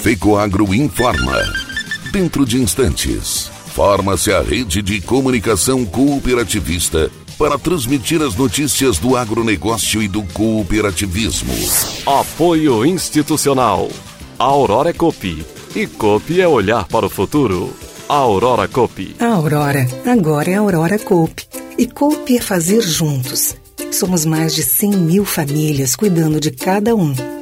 FECOAGRO informa. Dentro de instantes, forma-se a rede de comunicação cooperativista para transmitir as notícias do agronegócio e do cooperativismo. Apoio institucional. A Aurora é Copi. E Copi é olhar para o futuro. A Aurora Copi. A Aurora, agora é a Aurora Copi. E Copi é fazer juntos. Somos mais de 100 mil famílias cuidando de cada um.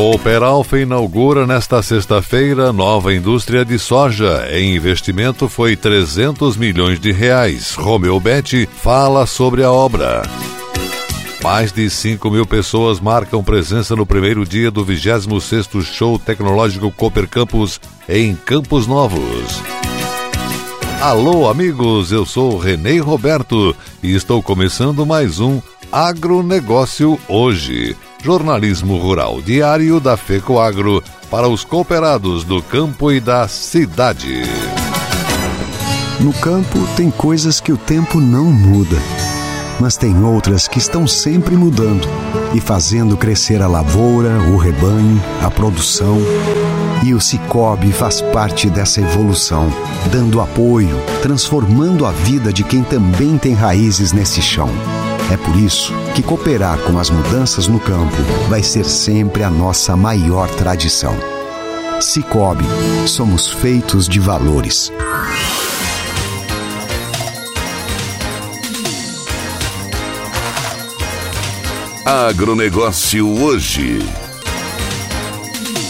Coop. Cooperalfa inaugura nesta sexta-feira nova indústria de soja. Em investimento foi 300 milhões de reais. Romeu Betti fala sobre a obra. Mais de 5 mil pessoas marcam presença no primeiro dia do 26º Show Tecnológico Cooper Campus em Campos Novos. Alô, amigos, eu sou Renê Roberto e estou começando mais um Agronegócio Hoje jornalismo rural diário da FECOAGRO para os cooperados do campo e da cidade. No campo tem coisas que o tempo não muda, mas tem outras que estão sempre mudando e fazendo crescer a lavoura, o rebanho, a produção. E o Cicobi faz parte dessa evolução, dando apoio, transformando a vida de quem também tem raízes nesse chão. É por isso que cooperar com as mudanças no campo vai ser sempre a nossa maior tradição. Cicobi, somos feitos de valores. Agronegócio hoje.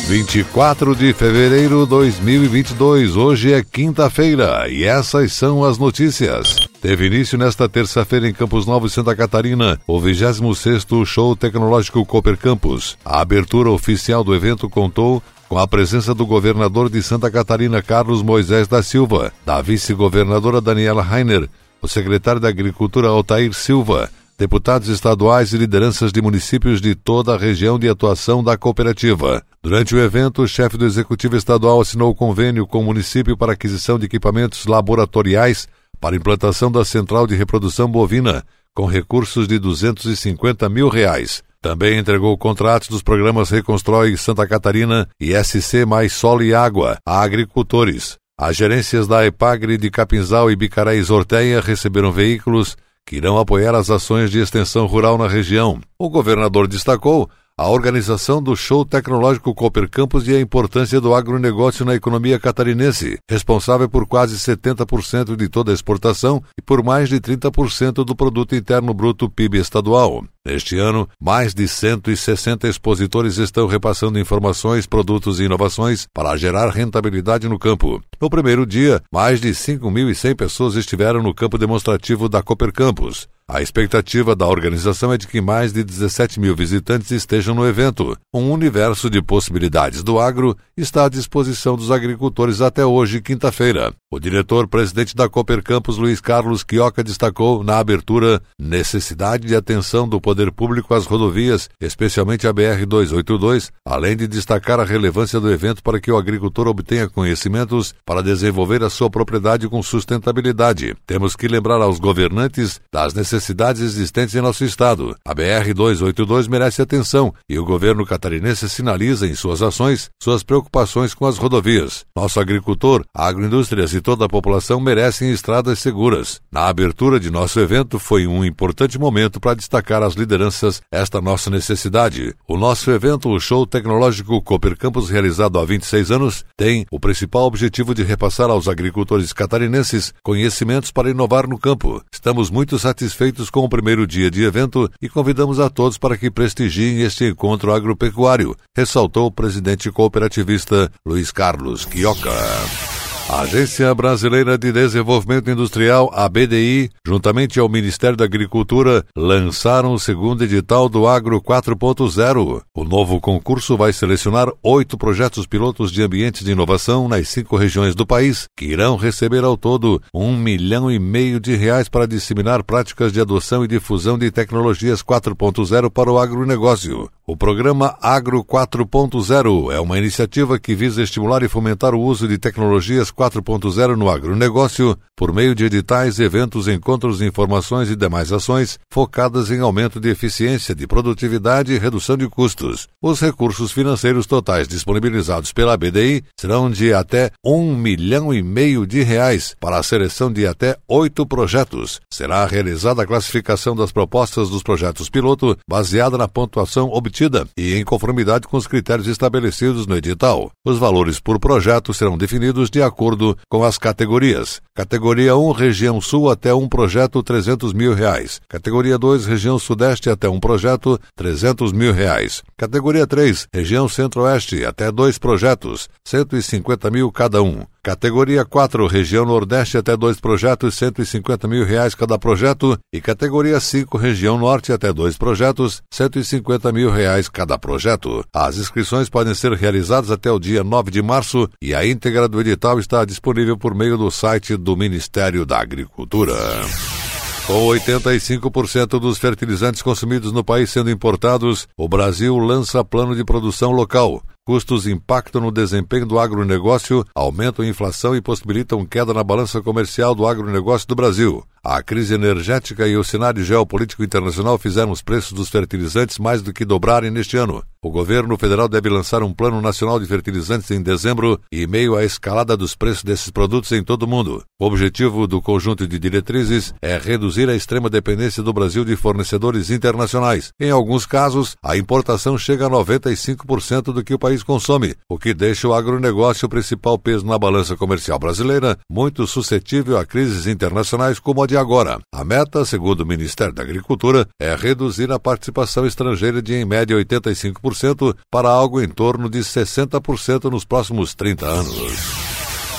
24 de fevereiro de 2022. Hoje é quinta-feira e essas são as notícias. Teve início nesta terça-feira em Campos Novos, Santa Catarina, o 26º Show Tecnológico Cooper Campus. A abertura oficial do evento contou com a presença do governador de Santa Catarina, Carlos Moisés da Silva, da vice-governadora Daniela Rainer, o secretário da Agricultura, Altair Silva, deputados estaduais e lideranças de municípios de toda a região de atuação da cooperativa. Durante o evento, o chefe do Executivo Estadual assinou o convênio com o município para aquisição de equipamentos laboratoriais para implantação da central de reprodução bovina, com recursos de 250 mil reais. Também entregou contratos dos programas Reconstrói Santa Catarina e SC Mais Solo e Água a agricultores. As gerências da EPAGRE de Capinzal e Bicaré e Zorteia receberam veículos que irão apoiar as ações de extensão rural na região. O governador destacou a organização do Show Tecnológico Cooper Campus e a importância do agronegócio na economia catarinense, responsável por quase 70% de toda a exportação e por mais de 30% do produto interno bruto PIB estadual. Neste ano, mais de 160 expositores estão repassando informações, produtos e inovações para gerar rentabilidade no campo. No primeiro dia, mais de 5.100 pessoas estiveram no campo demonstrativo da Cooper Campus. A expectativa da organização é de que mais de 17 mil visitantes estejam no evento. Um universo de possibilidades do agro está à disposição dos agricultores até hoje, quinta-feira. O diretor-presidente da Cooper Campus, Luiz Carlos Quioca, destacou na abertura necessidade de atenção do poder público às rodovias, especialmente a BR-282, além de destacar a relevância do evento para que o agricultor obtenha conhecimentos para desenvolver a sua propriedade com sustentabilidade. Temos que lembrar aos governantes das necessidades necessidades existentes em nosso estado. A BR-282 merece atenção e o governo catarinense sinaliza em suas ações suas preocupações com as rodovias. Nosso agricultor, agroindústrias e toda a população merecem estradas seguras. Na abertura de nosso evento foi um importante momento para destacar às lideranças esta nossa necessidade. O nosso evento, o Show Tecnológico Cooper Campus, realizado há 26 anos, tem o principal objetivo de repassar aos agricultores catarinenses conhecimentos para inovar no campo. Estamos muito satisfeitos satisfeitos com o primeiro dia de evento e convidamos a todos para que prestigiem este encontro agropecuário, ressaltou o presidente cooperativista Luiz Carlos Quioca. A Agência Brasileira de Desenvolvimento Industrial, a BDI, juntamente ao Ministério da Agricultura, lançaram o segundo edital do Agro 4.0. O novo concurso vai selecionar oito projetos pilotos de ambientes de inovação nas cinco regiões do país, que irão receber ao todo um milhão e meio de reais para disseminar práticas de adoção e difusão de tecnologias 4.0 para o agronegócio. O programa Agro 4.0 é uma iniciativa que visa estimular e fomentar o uso de tecnologias 4.0 no agronegócio por meio de editais, eventos, encontros, informações e demais ações focadas em aumento de eficiência, de produtividade e redução de custos. Os recursos financeiros totais disponibilizados pela BDI serão de até um milhão e meio de reais para a seleção de até oito projetos. Será realizada a classificação das propostas dos projetos piloto baseada na pontuação obtida e em conformidade com os critérios estabelecidos no edital. Os valores por projeto serão definidos de acordo com as categorias. Categoria 1, região sul até um projeto, 300 mil reais. Categoria 2, região sudeste até um projeto, 300 mil reais. Categoria 3, região centro-oeste até dois projetos, 150 mil cada um. Categoria 4, região Nordeste até dois projetos, 150 mil reais cada projeto. E categoria 5, região Norte até dois projetos, 150 mil reais cada projeto. As inscrições podem ser realizadas até o dia 9 de março e a íntegra do edital está disponível por meio do site do Ministério da Agricultura. Com 85% dos fertilizantes consumidos no país sendo importados, o Brasil lança plano de produção local. Custos impactam no desempenho do agronegócio, aumentam a inflação e possibilitam queda na balança comercial do agronegócio do Brasil. A crise energética e o cenário geopolítico internacional fizeram os preços dos fertilizantes mais do que dobrarem neste ano. O governo federal deve lançar um plano nacional de fertilizantes em dezembro e meio à escalada dos preços desses produtos em todo o mundo. O objetivo do conjunto de diretrizes é reduzir a extrema dependência do Brasil de fornecedores internacionais. Em alguns casos, a importação chega a 95% do que o país consome, o que deixa o agronegócio o principal peso na balança comercial brasileira, muito suscetível a crises internacionais como a de agora. A meta, segundo o Ministério da Agricultura, é reduzir a participação estrangeira de em média 85% para algo em torno de 60% nos próximos 30 anos.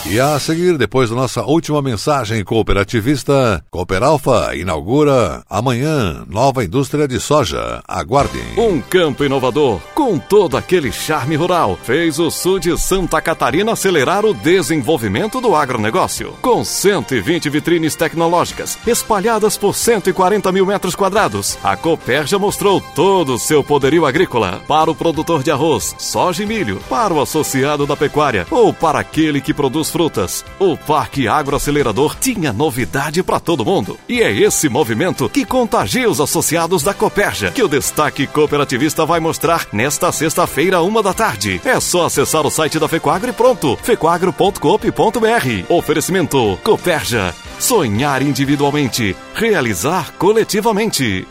E a seguir, depois da nossa última mensagem cooperativista, Cooperalfa inaugura amanhã nova indústria de soja. Aguardem. Um campo inovador com todo aquele charme rural fez o sul de Santa Catarina acelerar o desenvolvimento do agronegócio. Com 120 vitrines tecnológicas espalhadas por 140 mil metros quadrados, a Cooperja mostrou todo o seu poderio agrícola para o produtor de arroz, soja e milho, para o associado da pecuária ou para aquele que produz frutas. O Parque Agroacelerador tinha novidade para todo mundo. E é esse movimento que contagia os associados da Coperja, que o Destaque Cooperativista vai mostrar nesta sexta-feira, uma da tarde. É só acessar o site da Fecoagro e pronto. fecoagro.coop.br. Oferecimento Coperja. Sonhar individualmente, realizar coletivamente.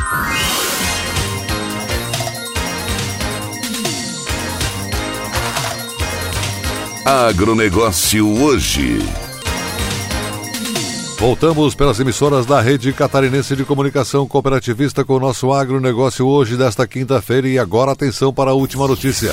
Agronegócio hoje. Voltamos pelas emissoras da Rede Catarinense de Comunicação Cooperativista com o nosso agronegócio hoje desta quinta-feira e agora atenção para a última notícia.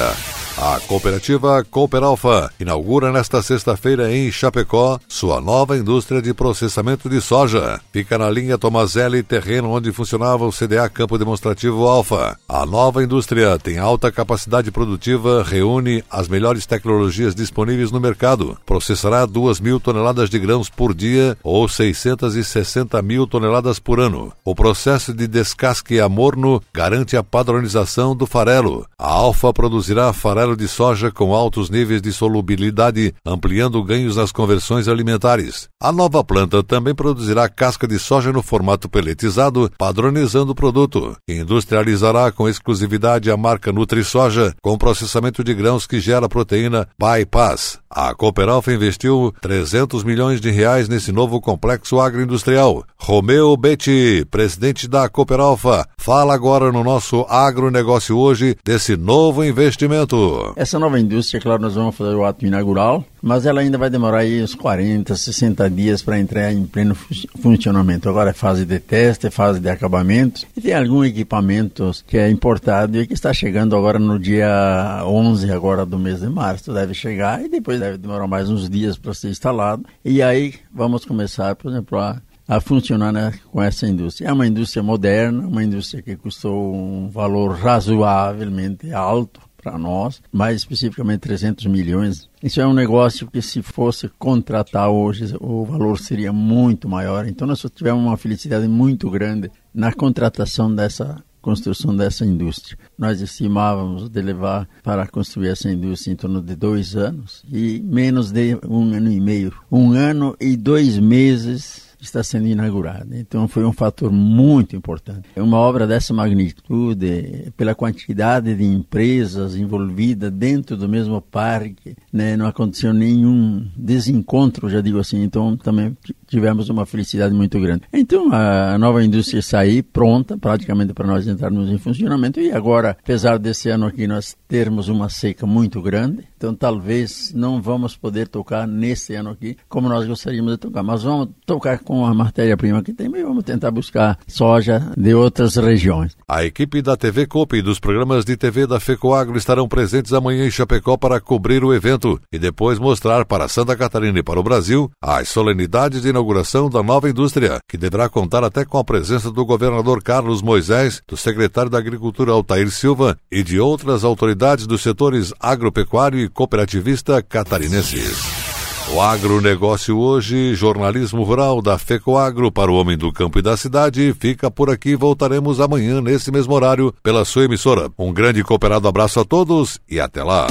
A cooperativa Cooperalfa inaugura nesta sexta-feira em Chapecó sua nova indústria de processamento de soja. Fica na linha Tomazelli, terreno onde funcionava o CDA Campo Demonstrativo Alfa. A nova indústria tem alta capacidade produtiva, reúne as melhores tecnologias disponíveis no mercado. Processará 2 mil toneladas de grãos por dia ou 660 mil toneladas por ano. O processo de descasque a morno garante a padronização do farelo. A Alfa produzirá farelo farelo de soja com altos níveis de solubilidade, ampliando ganhos nas conversões alimentares. A nova planta também produzirá casca de soja no formato peletizado, padronizando o produto. Industrializará com exclusividade a marca NutriSoja, com processamento de grãos que gera proteína Bypass. A Cooperalfa investiu 300 milhões de reais nesse novo complexo agroindustrial. Romeu Betti, presidente da Cooperalfa, fala agora no nosso agronegócio hoje desse novo investimento. Essa nova indústria, claro, nós vamos fazer o ato inaugural, mas ela ainda vai demorar aí uns 40, 60 dias para entrar em pleno funcionamento. Agora é fase de teste, é fase de acabamento e tem algum equipamento que é importado e que está chegando agora no dia 11 agora do mês de março. Deve chegar e depois deve demorar mais uns dias para ser instalado. E aí vamos começar, por exemplo, a a funcionar né, com essa indústria. É uma indústria moderna, uma indústria que custou um valor razoavelmente alto para nós, mais especificamente 300 milhões. Isso é um negócio que se fosse contratar hoje, o valor seria muito maior. Então nós tivemos uma felicidade muito grande na contratação dessa construção dessa indústria. Nós estimávamos de levar para construir essa indústria em torno de dois anos e menos de um ano e meio. Um ano e dois meses está sendo inaugurada. Então foi um fator muito importante. É uma obra dessa magnitude, pela quantidade de empresas envolvidas dentro do mesmo parque, né, não aconteceu nenhum desencontro, já digo assim. Então também tivemos uma felicidade muito grande. Então a nova indústria sair pronta, praticamente para nós entrarmos em funcionamento. E agora, apesar desse ano aqui nós termos uma seca muito grande, então talvez não vamos poder tocar nesse ano aqui como nós gostaríamos de tocar, mas vamos tocar com a matéria-prima que tem e vamos tentar buscar soja de outras regiões. A equipe da TV Copa e dos programas de TV da FECOAGro estarão presentes amanhã em Chapecó para cobrir o evento e depois mostrar para Santa Catarina e para o Brasil as solenidades de inauguração da nova indústria, que deverá contar até com a presença do governador Carlos Moisés, do secretário da Agricultura Altair Silva e de outras autoridades dos setores agropecuário e cooperativista catarinense. O agronegócio hoje, jornalismo rural da FECOAGro para o homem do campo e da cidade, fica por aqui. Voltaremos amanhã nesse mesmo horário pela sua emissora. Um grande e cooperado abraço a todos e até lá.